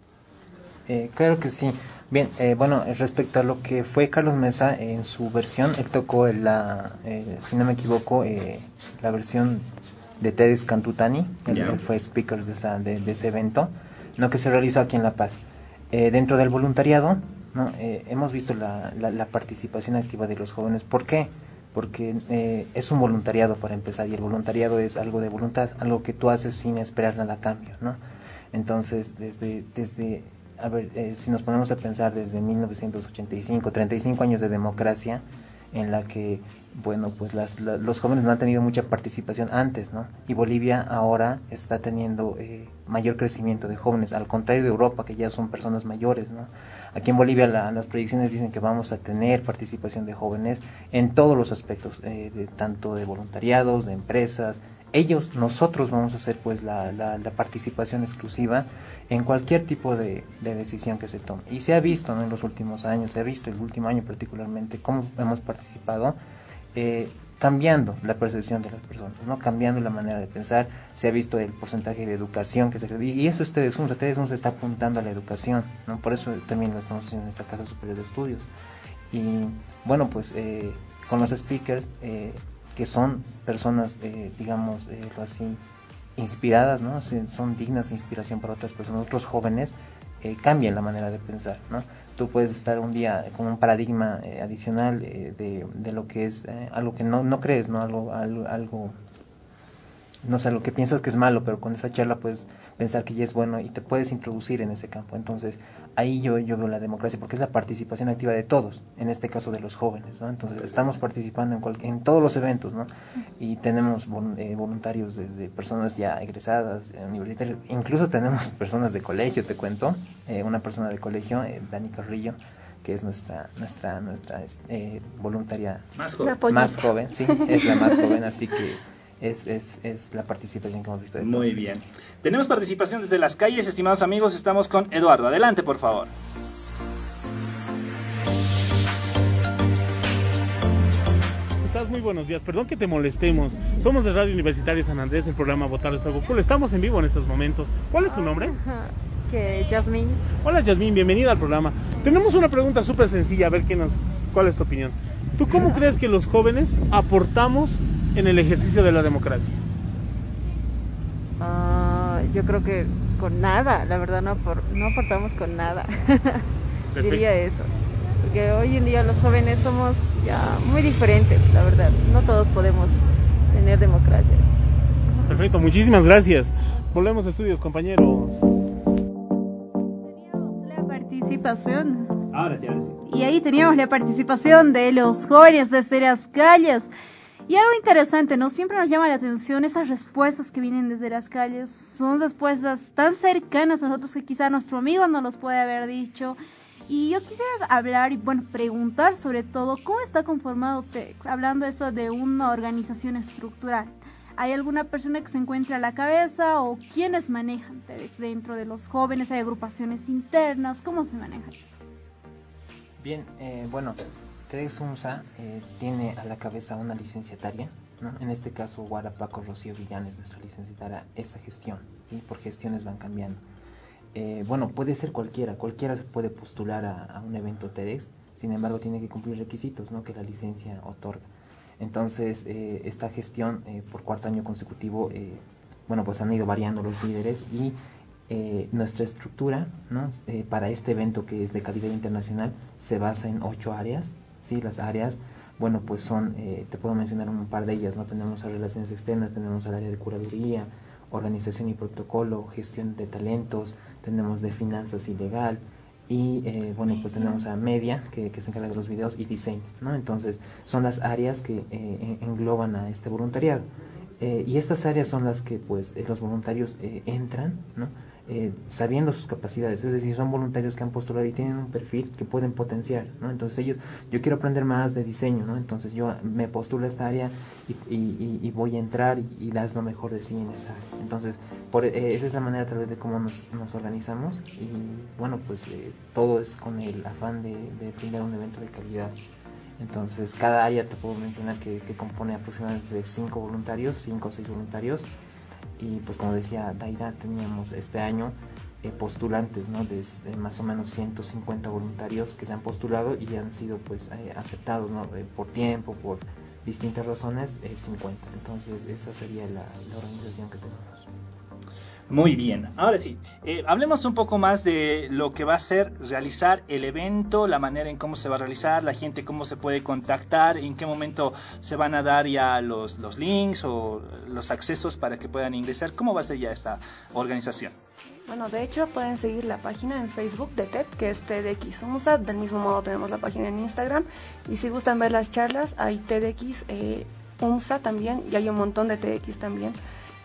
Eh, claro que sí. Bien, eh, bueno, respecto a lo que fue Carlos Mesa en su versión, él tocó la, eh, si no me equivoco, eh, la versión de TEDx Cantutani, él, él fue speaker de, esa- de, de ese evento, no que se realizó aquí en La Paz. Eh, dentro del voluntariado, ¿no? Eh, hemos visto la, la, la participación activa de los jóvenes. ¿Por qué? Porque eh, es un voluntariado para empezar y el voluntariado es algo de voluntad, algo que tú haces sin esperar nada a cambio, ¿no? Entonces, desde, desde a ver, eh, si nos ponemos a pensar desde 1985, 35 años de democracia, en la que, bueno, pues las, la- los jóvenes no han tenido mucha participación antes, ¿no? Y Bolivia ahora está teniendo eh, mayor crecimiento de jóvenes, al contrario de Europa, que ya son personas mayores, ¿no? Aquí en Bolivia la- las proyecciones dicen que vamos a tener participación de jóvenes en todos los aspectos, eh, de, tanto de voluntariados, de empresas. Ellos, nosotros vamos a hacer pues la, la, la participación exclusiva en cualquier tipo de, de decisión que se tome. Y se ha visto ¿no? en los últimos años, se ha visto el último año particularmente cómo hemos participado eh, cambiando la percepción de las personas, no cambiando la manera de pensar. Se ha visto el porcentaje de educación que se y eso ustedes ustedes se está apuntando a la educación, ¿no? Por eso también lo estamos haciendo en esta casa superior de estudios. Y bueno, pues eh, con los speakers eh, que son personas, eh, digamos, eh, así, inspiradas, ¿no? Son dignas de inspiración para otras personas, otros jóvenes, eh, cambian la manera de pensar, ¿no? Tú puedes estar un día con un paradigma eh, adicional eh, de, de lo que es eh, algo que no, no crees, ¿no? Algo, algo, algo, no sé, lo que piensas que es malo, pero con esa charla puedes pensar que ya es bueno y te puedes introducir en ese campo. Entonces, ahí yo, yo veo la democracia, porque es la participación activa de todos, en este caso de los jóvenes, ¿no? Entonces, estamos participando en, cual- en todos los eventos, ¿no? Y tenemos eh, voluntarios desde personas ya egresadas, eh, universitarios, incluso tenemos (laughs) personas de colegio, te cuento, eh, una persona de colegio, eh, Dani Carrillo, que es nuestra nuestra nuestra eh, voluntaria Más joven. Más joven, sí, es la más joven, así que es, es, es la participación que hemos visto. De Muy bien. Tenemos participación desde las calles, estimados amigos. Estamos con Eduardo. Adelante, por favor. Estás muy buenos días, perdón que te molestemos. Somos de Radio Universitaria San Andrés, el programa Votar es algo cool. Estamos en vivo en estos momentos. ¿Cuál es tu nombre? Que Jasmine. Hola Yasmín, bienvenida al programa. Tenemos una pregunta súper sencilla, a ver qué nos, cuál es tu opinión. ¿Tú cómo crees que los jóvenes aportamos en el ejercicio de la democracia? Ah, yo creo que con nada, la verdad no, apor- no aportamos con nada. (laughs) Diría eso. Porque hoy en día los jóvenes somos ya muy diferentes, la verdad. No todos podemos tener democracia. Perfecto, muchísimas gracias. Volvemos a estudios, compañeros. La participación. Ahora sí, ahora sí. Y ahí teníamos la participación de los jóvenes desde las calles. Y algo interesante, ¿no? Siempre nos llama la atención esas respuestas que vienen desde las calles. Son respuestas tan cercanas a nosotros que quizá nuestro amigo no los puede haber dicho. Y yo quisiera hablar y, bueno, preguntar sobre todo, ¿cómo está conformado TEDx? Hablando eso de una organización estructural. ¿Hay alguna persona que se encuentre a la cabeza o quiénes manejan TEDx dentro de los jóvenes? ¿Hay agrupaciones internas? ¿Cómo se maneja eso? Bien, eh, bueno, TEDx UNSA eh, tiene a la cabeza una licenciataria, en este caso Guara Paco Rocío Villán es nuestra licenciataria, esta gestión, ¿sí? por gestiones van cambiando. eh, bueno, puede ser cualquiera, cualquiera se puede postular a, un evento TEDx, sin embargo tiene que cumplir requisitos que la licencia otorga. Entonces, eh, esta gestión eh, por cuarto año consecutivo, bueno, pues han ido variando los líderes y nuestra estructura para este evento que es de calidad internacional se basa en ocho áreas, ¿sí? Las áreas, bueno, pues son, eh, te puedo mencionar un par de ellas, ¿no? Tenemos a relaciones externas, tenemos al área de curaduría, organización y protocolo, gestión de talentos, tenemos de finanzas y legal, y eh, bueno pues tenemos a media que, se encarga de los videos y diseño no entonces son las áreas que eh, engloban a este voluntariado eh, y estas áreas son las que pues los voluntarios entran no eh, sabiendo sus capacidades, es decir, son voluntarios que han postulado y tienen un perfil que pueden potenciar, ¿no? Entonces ellos, yo quiero aprender más de diseño, ¿no? Entonces yo me postulo a esta área y, y, voy a entrar y, y, das lo mejor de sí en esa área. Entonces, por, eh, esa es la manera a través de cómo nos, organizamos y bueno, pues eh, todo es con el afán de, de brindar un evento de calidad. Entonces, cada área te puedo mencionar que, que compone aproximadamente de 5 voluntarios, 5 o 6 voluntarios, y pues como decía Daira, teníamos este año eh, postulantes, ¿no? De, más o menos 150 voluntarios que se han postulado y han sido pues eh, aceptados, ¿no? Eh, por tiempo, por distintas razones, 50. Entonces esa sería la organización que tenemos. Muy bien, ahora sí, eh, hablemos un poco más de lo que va a ser realizar el evento, la manera en cómo se va a realizar, la gente cómo se puede contactar, en qué momento se van a dar ya los, los links o los accesos para que puedan ingresar, cómo va a ser ya esta organización. Bueno, de hecho pueden seguir la página en Facebook de TED, que es TEDx UMSA, del mismo modo tenemos la página en Instagram, y si gustan ver las charlas, hay TEDx eh, también, y hay un montón de TEDx también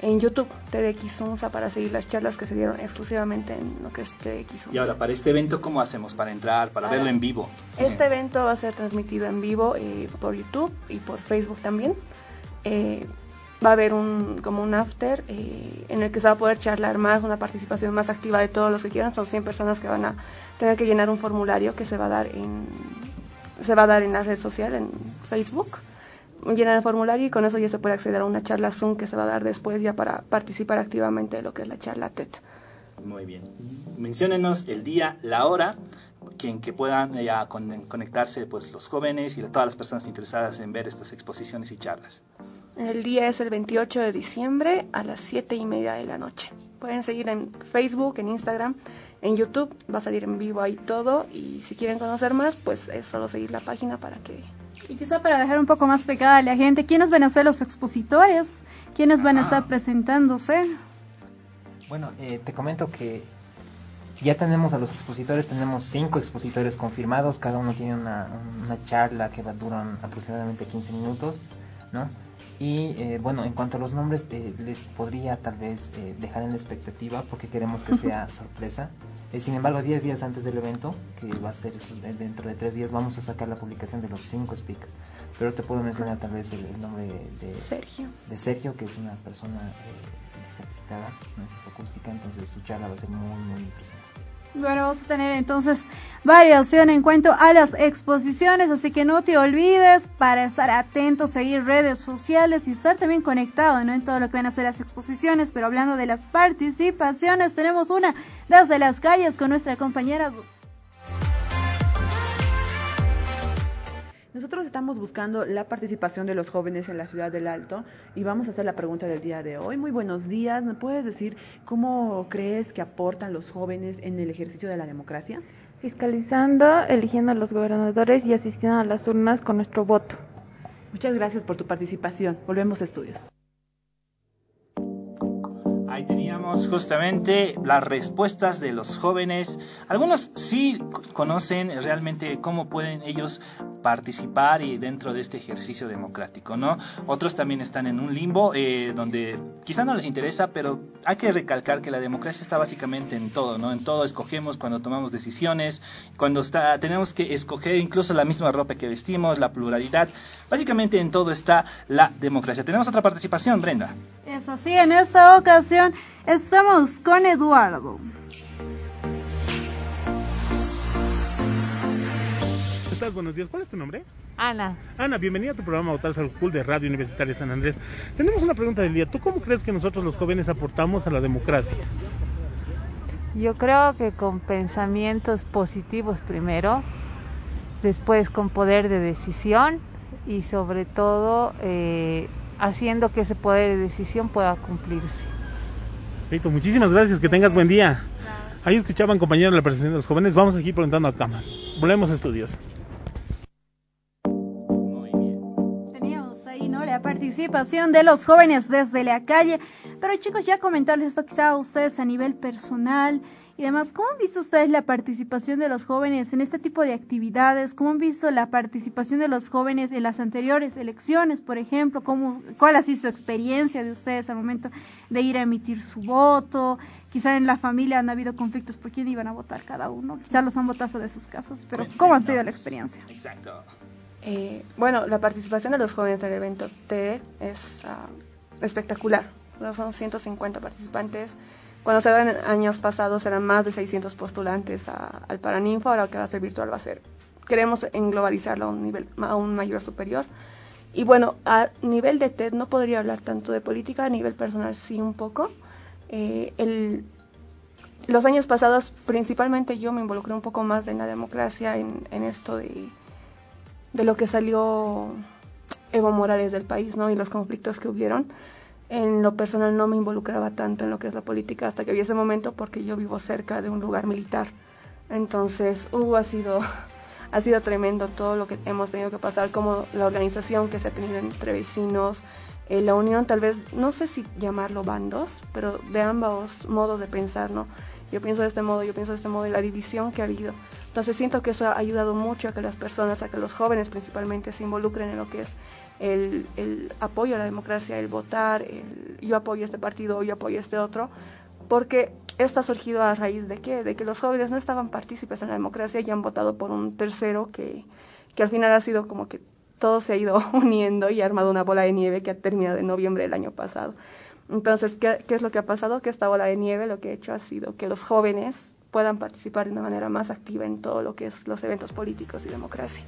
en YouTube, TEDx UNSA, para seguir las charlas que se dieron exclusivamente en lo que es TEDx UNSA. Y ahora, para este evento, ¿cómo hacemos para entrar, para ahora, verlo en vivo? Este evento va a ser transmitido en vivo eh, por YouTube y por Facebook también. Eh, va a haber un como un after eh, en el que se va a poder charlar más, una participación más activa de todos los que quieran. Son 100 personas que van a tener que llenar un formulario que se va a dar en se va a dar en la red social, en Facebook llenar el formulario y con eso ya se puede acceder a una charla Zoom que se va a dar después ya para participar activamente de lo que es la charla TED. Muy bien. Menciónenos el día, la hora, en que puedan ya conectarse pues los jóvenes y todas las personas interesadas en ver estas exposiciones y charlas. El día es el 28 de diciembre a las 7 y media de la noche. Pueden seguir en Facebook, en Instagram, en YouTube, va a salir en vivo ahí todo y si quieren conocer más, pues es solo seguir la página para que y quizá para dejar un poco más pegada a la gente, ¿quiénes van a ser los expositores? ¿Quiénes van a estar presentándose? Bueno, eh, te comento que ya tenemos a los expositores, tenemos cinco expositores confirmados, cada uno tiene una, una charla que va a durar aproximadamente 15 minutos, ¿no? Y eh, bueno, en cuanto a los nombres, eh, les podría tal vez eh, dejar en la expectativa porque queremos que sea sorpresa. Eh, sin embargo, 10 días antes del evento, que va a ser eso, dentro de 3 días, vamos a sacar la publicación de los 5 speakers. Pero te puedo mencionar tal vez el, el nombre de Sergio. de Sergio, que es una persona discapacitada, una acústica, entonces su charla va a ser muy, muy impresionante. Bueno, vamos a tener entonces variación en cuanto a las exposiciones, así que no te olvides para estar atento, seguir redes sociales y estar también conectado ¿no? en todo lo que van a ser las exposiciones. Pero hablando de las participaciones, tenemos una desde las calles con nuestra compañera. Nosotros estamos buscando la participación de los jóvenes en la ciudad del Alto y vamos a hacer la pregunta del día de hoy. Muy buenos días. ¿Me puedes decir cómo crees que aportan los jóvenes en el ejercicio de la democracia? Fiscalizando, eligiendo a los gobernadores y asistiendo a las urnas con nuestro voto. Muchas gracias por tu participación. Volvemos a estudios. Ahí teníamos justamente las respuestas de los jóvenes. Algunos sí conocen realmente cómo pueden ellos participar y dentro de este ejercicio democrático, ¿no? Otros también están en un limbo eh, donde quizá no les interesa, pero hay que recalcar que la democracia está básicamente en todo, ¿no? En todo escogemos cuando tomamos decisiones, cuando está, tenemos que escoger incluso la misma ropa que vestimos, la pluralidad. Básicamente en todo está la democracia. Tenemos otra participación, Brenda. Es así, en esta ocasión estamos con Eduardo. estás? Buenos días. ¿Cuál es tu nombre? Ana. Ana, bienvenida a tu programa Votar Salud Cool de Radio Universitaria San Andrés. Tenemos una pregunta del día. ¿Tú cómo crees que nosotros los jóvenes aportamos a la democracia? Yo creo que con pensamientos positivos primero, después con poder de decisión y sobre todo eh, haciendo que ese poder de decisión pueda cumplirse. Perfecto, muchísimas gracias, que tengas buen día. Ahí escuchaban compañeros de la presentación de los jóvenes, vamos aquí preguntando a camas. Volvemos a estudios. Teníamos ahí, ¿no? La participación de los jóvenes desde la calle. Pero chicos, ya comentarles esto quizá a ustedes a nivel personal y demás. ¿Cómo han visto ustedes la participación de los jóvenes en este tipo de actividades? ¿Cómo han visto la participación de los jóvenes en las anteriores elecciones, por ejemplo? ¿Cómo, ¿Cuál ha sido su experiencia de ustedes al momento de ir a emitir su voto? Quizá en la familia han habido conflictos por quién iban a votar cada uno. Quizá los han votado de sus casas, pero ¿cómo ha sido la experiencia? Exacto. Eh, bueno, la participación de los jóvenes del evento T es ah, espectacular. Son 150 participantes. Cuando se ven años pasados eran más de 600 postulantes a- al Paraninfo, ahora que va a ser virtual va a ser. Queremos englobalizarlo a un nivel a un mayor superior. Y bueno, a nivel de TED no podría hablar tanto de política, a nivel personal sí un poco. Eh, el, los años pasados principalmente yo me involucré un poco más en la democracia, en, en esto de, de lo que salió Evo Morales del país, ¿no? Y los conflictos que hubieron. En lo personal no me involucraba tanto en lo que es la política hasta que vi ese momento porque yo vivo cerca de un lugar militar. Entonces, uh, ha sido (laughs) ha sido tremendo todo lo que hemos tenido que pasar, como la organización que se ha tenido entre vecinos, eh, la unión, tal vez, no sé si llamarlo bandos, pero de ambos modos de pensar, ¿no? Yo pienso de este modo, yo pienso de este modo, y la división que ha habido. Entonces siento que eso ha ayudado mucho a que las personas, a que los jóvenes principalmente se involucren en lo que es el, apoyo a la democracia, el votar, el yo apoyo este partido, yo apoyo este otro, porque esto ha surgido a raíz de qué? De que los jóvenes no estaban partícipes en la democracia y han votado por un tercero que, que al final ha sido como que todo se ha ido (laughs) uniendo y ha armado una bola de nieve que ha terminado en noviembre del año pasado. Entonces, ¿qué, ¿qué es lo que ha pasado? Que esta bola de nieve lo que ha hecho ha sido que los jóvenes puedan participar de una manera más activa en todo lo que es los eventos políticos y democracia.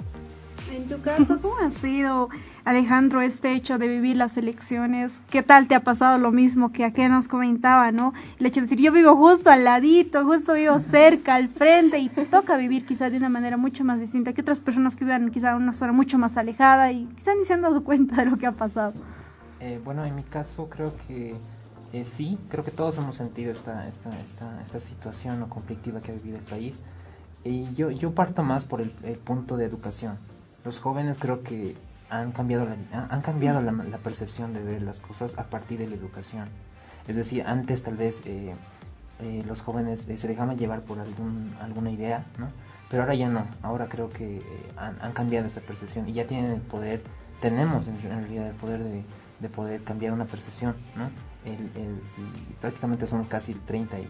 En tu caso, ¿cómo ha sido, Alejandro, este hecho de vivir las elecciones? ¿Qué tal te ha pasado lo mismo que a que nos comentaba, no? El hecho de decir, yo vivo justo al ladito, justo vivo cerca, al frente, y te toca vivir quizás de una manera mucho más distinta que otras personas que vivan quizás en una zona mucho más alejada y quizás ni se han dado cuenta de lo que ha pasado. Eh, bueno, en mi caso creo que eh, sí, creo que todos hemos sentido esta, esta, esta, esta situación o conflictiva que ha vivido el país. Y yo, yo parto más por el, el punto de educación. Los jóvenes creo que han cambiado, la, han cambiado la, la, percepción de ver las cosas a partir de la educación. Es decir, antes tal vez eh, eh, los jóvenes se dejaban llevar por algún, alguna idea, ¿no? Pero ahora ya no. Ahora creo que han, han, cambiado esa percepción y ya tienen el poder, tenemos en, en realidad el poder de, de poder cambiar una percepción, ¿no? El, el, prácticamente somos casi 30 y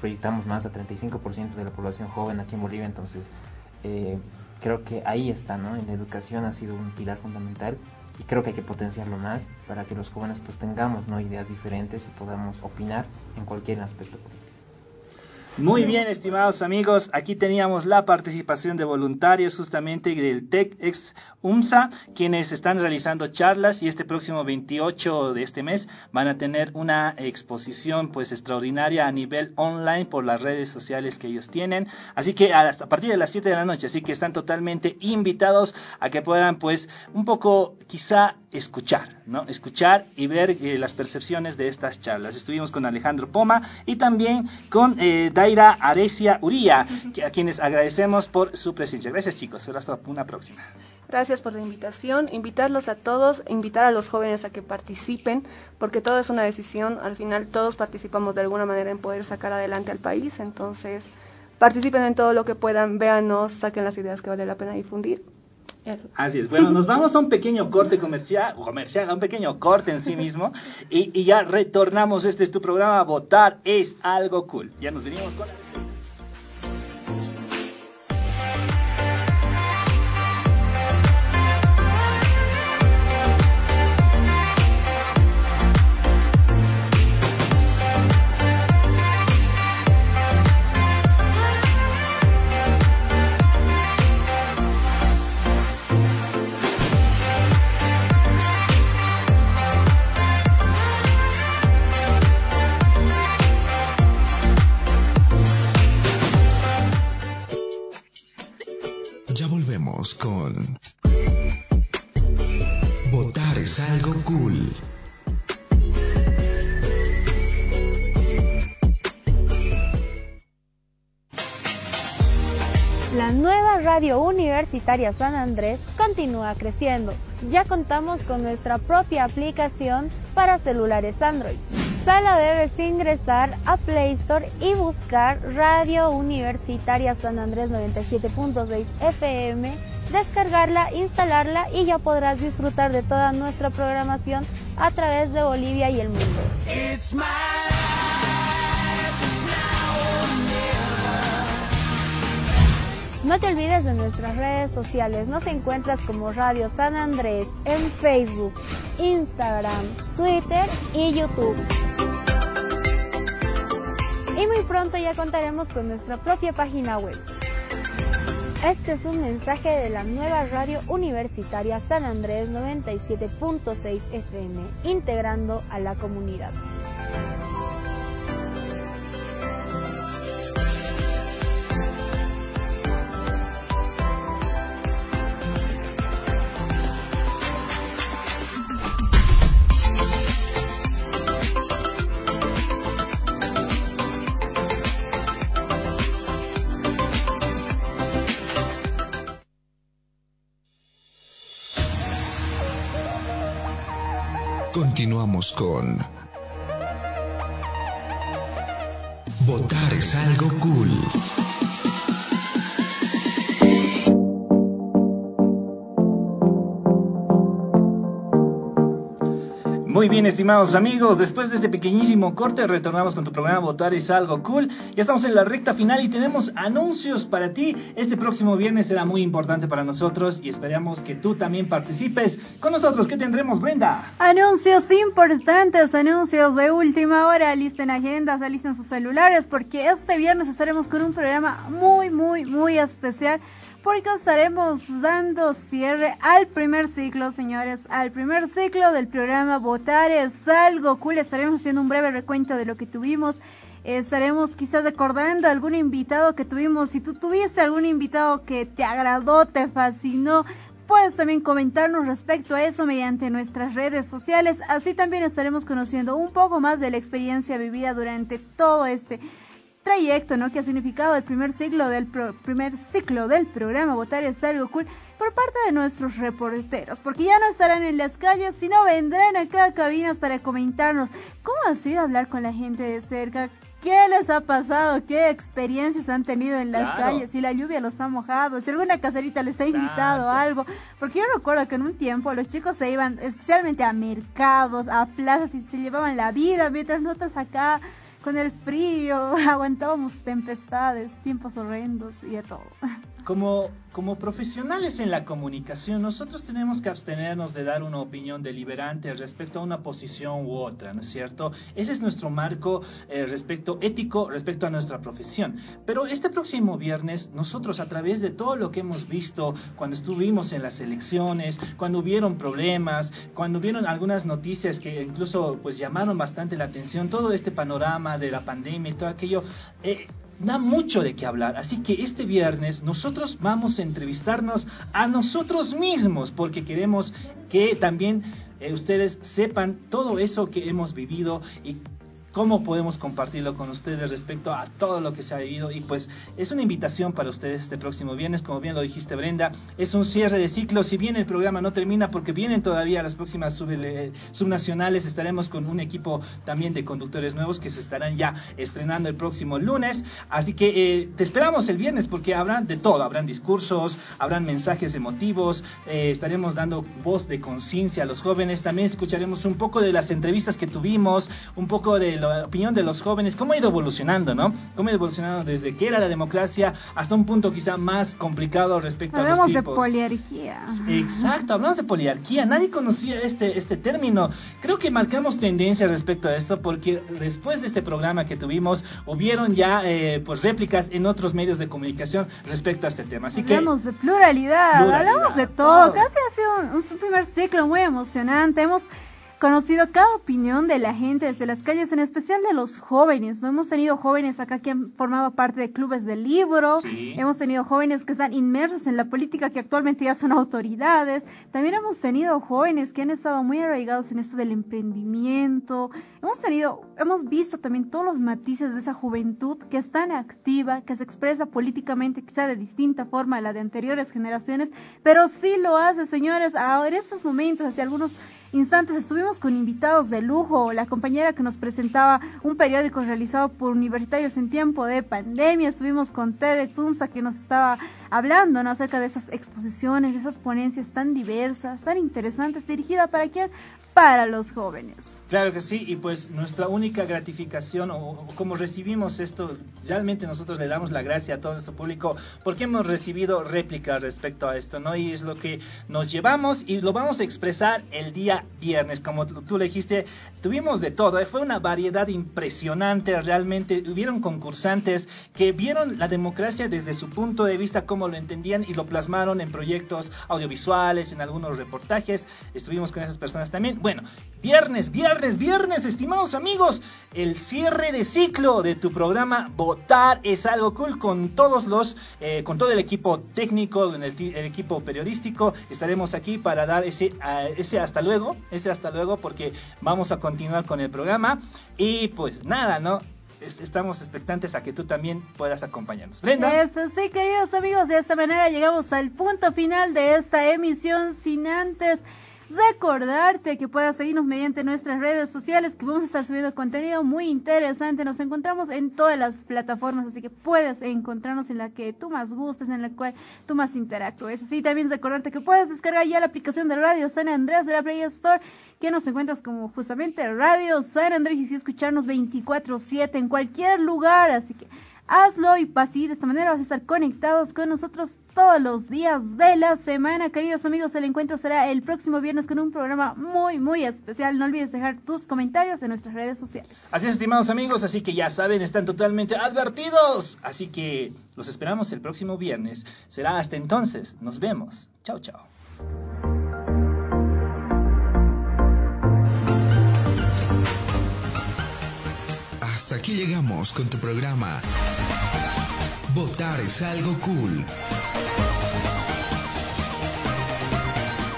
proyectamos más a 35% de la población joven aquí en Bolivia, entonces eh, creo que ahí está, ¿no? En la educación ha sido un pilar fundamental y creo que hay que potenciarlo más para que los jóvenes pues tengamos, ¿no? Ideas diferentes y podamos opinar en cualquier aspecto político. Muy bien, estimados amigos, aquí teníamos la participación de voluntarios justamente del TECX UMSA, quienes están realizando charlas y este próximo 28 de este mes van a tener una exposición pues extraordinaria a nivel online por las redes sociales que ellos tienen. Así que a partir de las 7 de la noche, así que están totalmente invitados a que puedan pues un poco quizá escuchar, ¿no? Escuchar y ver eh, las percepciones de estas charlas. Estuvimos con Alejandro Poma y también con eh, Daira Arecia Uría, que, a quienes agradecemos por su presencia. Gracias chicos, será hasta una próxima. Gracias por la invitación, invitarlos a todos, invitar a los jóvenes a que participen, porque todo es una decisión, al final todos participamos de alguna manera en poder sacar adelante al país, entonces participen en todo lo que puedan, véanos, saquen las ideas que vale la pena difundir. Así es. Bueno, nos vamos a un pequeño corte comercial, comercial, a un pequeño corte en sí mismo, y, y ya retornamos. Este es tu programa, Votar es algo cool. Ya nos venimos con... universitaria San Andrés continúa creciendo. Ya contamos con nuestra propia aplicación para celulares Android. Solo debes ingresar a Play Store y buscar Radio Universitaria San Andrés 97.6 FM, descargarla, instalarla y ya podrás disfrutar de toda nuestra programación a través de Bolivia y el mundo. No te olvides de nuestras redes sociales. Nos encuentras como Radio San Andrés en Facebook, Instagram, Twitter y YouTube. Y muy pronto ya contaremos con nuestra propia página web. Este es un mensaje de la nueva radio universitaria San Andrés 97.6 FM, integrando a la comunidad. Continuamos con Votar es algo cool. Muy bien, estimados amigos, después de este pequeñísimo corte retornamos con tu programa Votar es algo cool. Ya estamos en la recta final y tenemos anuncios para ti. Este próximo viernes será muy importante para nosotros y esperamos que tú también participes con nosotros. ¿Qué tendremos, Brenda? Anuncios importantes, anuncios de última hora. Alisten agendas, alisten sus celulares porque este viernes estaremos con un programa muy, muy, muy especial porque estaremos dando cierre al primer ciclo, señores, al primer ciclo del programa Votar es algo cool. Estaremos haciendo un breve recuento de lo que tuvimos. Estaremos quizás recordando algún invitado que tuvimos. Si tú tuviste algún invitado que te agradó, te fascinó, puedes también comentarnos respecto a eso mediante nuestras redes sociales. Así también estaremos conociendo un poco más de la experiencia vivida durante todo este trayecto, ¿no? Que ha significado el primer ciclo del primer ciclo del programa Votar es algo cool por parte de nuestros reporteros, porque ya no estarán en las calles, sino vendrán acá a cabinas para comentarnos cómo ha sido hablar con la gente de cerca, qué les ha pasado, qué experiencias han tenido en las calles, si la lluvia los ha mojado, si alguna caserita les ha invitado a algo, porque yo recuerdo que en un tiempo los chicos se iban especialmente a mercados, a plazas y se llevaban la vida, mientras nosotros acá con el frío, (laughs) aguantábamos tempestades, tiempos horrendos y de todo. (laughs) Como, como profesionales en la comunicación, nosotros tenemos que abstenernos de dar una opinión deliberante respecto a una posición u otra, ¿no es cierto? Ese es nuestro marco eh, respecto ético, respecto a nuestra profesión. Pero este próximo viernes, nosotros a través de todo lo que hemos visto cuando estuvimos en las elecciones, cuando hubieron problemas, cuando hubieron algunas noticias que incluso pues llamaron bastante la atención, todo este panorama de la pandemia y todo aquello, eh, da mucho de qué hablar. Así que este viernes nosotros vamos a entrevistarnos a nosotros mismos porque queremos que también eh, ustedes sepan todo eso que hemos vivido y cómo podemos compartirlo con ustedes respecto a todo lo que se ha vivido. Y pues es una invitación para ustedes este próximo viernes, como bien lo dijiste Brenda, es un cierre de ciclo. Si bien el programa no termina porque vienen todavía las próximas eh, subnacionales, estaremos con un equipo también de conductores nuevos que se estarán ya estrenando el próximo lunes. Así que eh, te esperamos el viernes porque habrá de todo, habrán discursos, habrán mensajes emotivos, eh, estaremos dando voz de conciencia a los jóvenes, también escucharemos un poco de las entrevistas que tuvimos, un poco de la opinión de los jóvenes, cómo ha ido evolucionando, ¿no? Cómo ha ido evolucionando desde que era la democracia hasta un punto quizá más complicado respecto a los tipos. de poliarquía. Exacto, hablamos de poliarquía. Nadie conocía este, este término. Creo que marcamos tendencia respecto a esto porque después de este programa que tuvimos, hubieron ya eh, pues réplicas en otros medios de comunicación respecto a este tema. Así hablamos de pluralidad, hablamos de todo. Casi ha sido un, un primer ciclo muy emocionante. Hemos conocido cada opinión de la gente desde las calles, en especial de los jóvenes. ¿no? Hemos tenido jóvenes acá que han formado parte de clubes de libro, hemos tenido jóvenes que están inmersos en la política que actualmente ya son autoridades, también hemos tenido jóvenes que han estado muy arraigados en esto del emprendimiento, hemos tenido, hemos visto también todos los matices de esa juventud que es tan activa, que se expresa políticamente quizá de distinta forma a la de anteriores generaciones, pero sí lo hace, señores, ahora en estos momentos, hace algunos instantes estuvimos con invitados de lujo, la compañera que nos presentaba un periódico realizado por universitarios en tiempo de pandemia, estuvimos con TEDx UMSA que nos estaba hablando acerca de esas exposiciones, de esas ponencias tan diversas, tan interesantes, dirigida para quién? Para los jóvenes. Claro que sí, y pues nuestra única gratificación o, como recibimos esto, realmente nosotros le damos la gracia a todo nuestro público porque hemos recibido réplicas respecto a esto, ¿no? Y es lo que nos llevamos y lo vamos a expresar el día viernes, como tú le dijiste, tuvimos de todo, ¿eh? fue una variedad impresionante, realmente hubieron concursantes que vieron la democracia desde su punto de vista, cómo lo entendían y lo plasmaron en proyectos audiovisuales, en algunos reportajes, estuvimos con esas personas también. Bueno, viernes, viernes, viernes, estimados amigos, el cierre de ciclo de tu programa Votar es algo cool con todos los, eh, con todo el equipo técnico, el, el, equipo periodístico, estaremos aquí para dar ese, ese hasta luego, ese hasta luego porque vamos a continuar con el programa y pues nada, ¿no? estamos expectantes a que tú también puedas acompañarnos. Brenda. Eso sí, queridos amigos, de esta manera llegamos al punto final de esta emisión sin antes Recordarte que puedas seguirnos mediante nuestras redes sociales, que vamos a estar subiendo contenido muy interesante. Nos encontramos en todas las plataformas, así que puedes encontrarnos en la que tú más gustes, en la cual tú más interactúes. Así también recordarte que puedes descargar ya la aplicación de Radio San Andrés de la Play Store, que nos encuentras como justamente Radio San Andrés y si escucharnos 24/7 en cualquier lugar. Así que hazlo y así de esta manera vas a estar conectados con nosotros todos los días de la semana. Queridos amigos, el encuentro será el próximo viernes con un programa muy, muy especial. No olvides dejar tus comentarios en nuestras redes sociales. Así es, estimados amigos, así que ya saben, están totalmente advertidos. Así que los esperamos el próximo viernes. Será hasta entonces. Nos vemos. Chao, chao. Hasta aquí llegamos con tu programa. Votar es algo cool.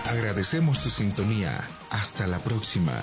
Agradecemos tu sintonía. Hasta la próxima.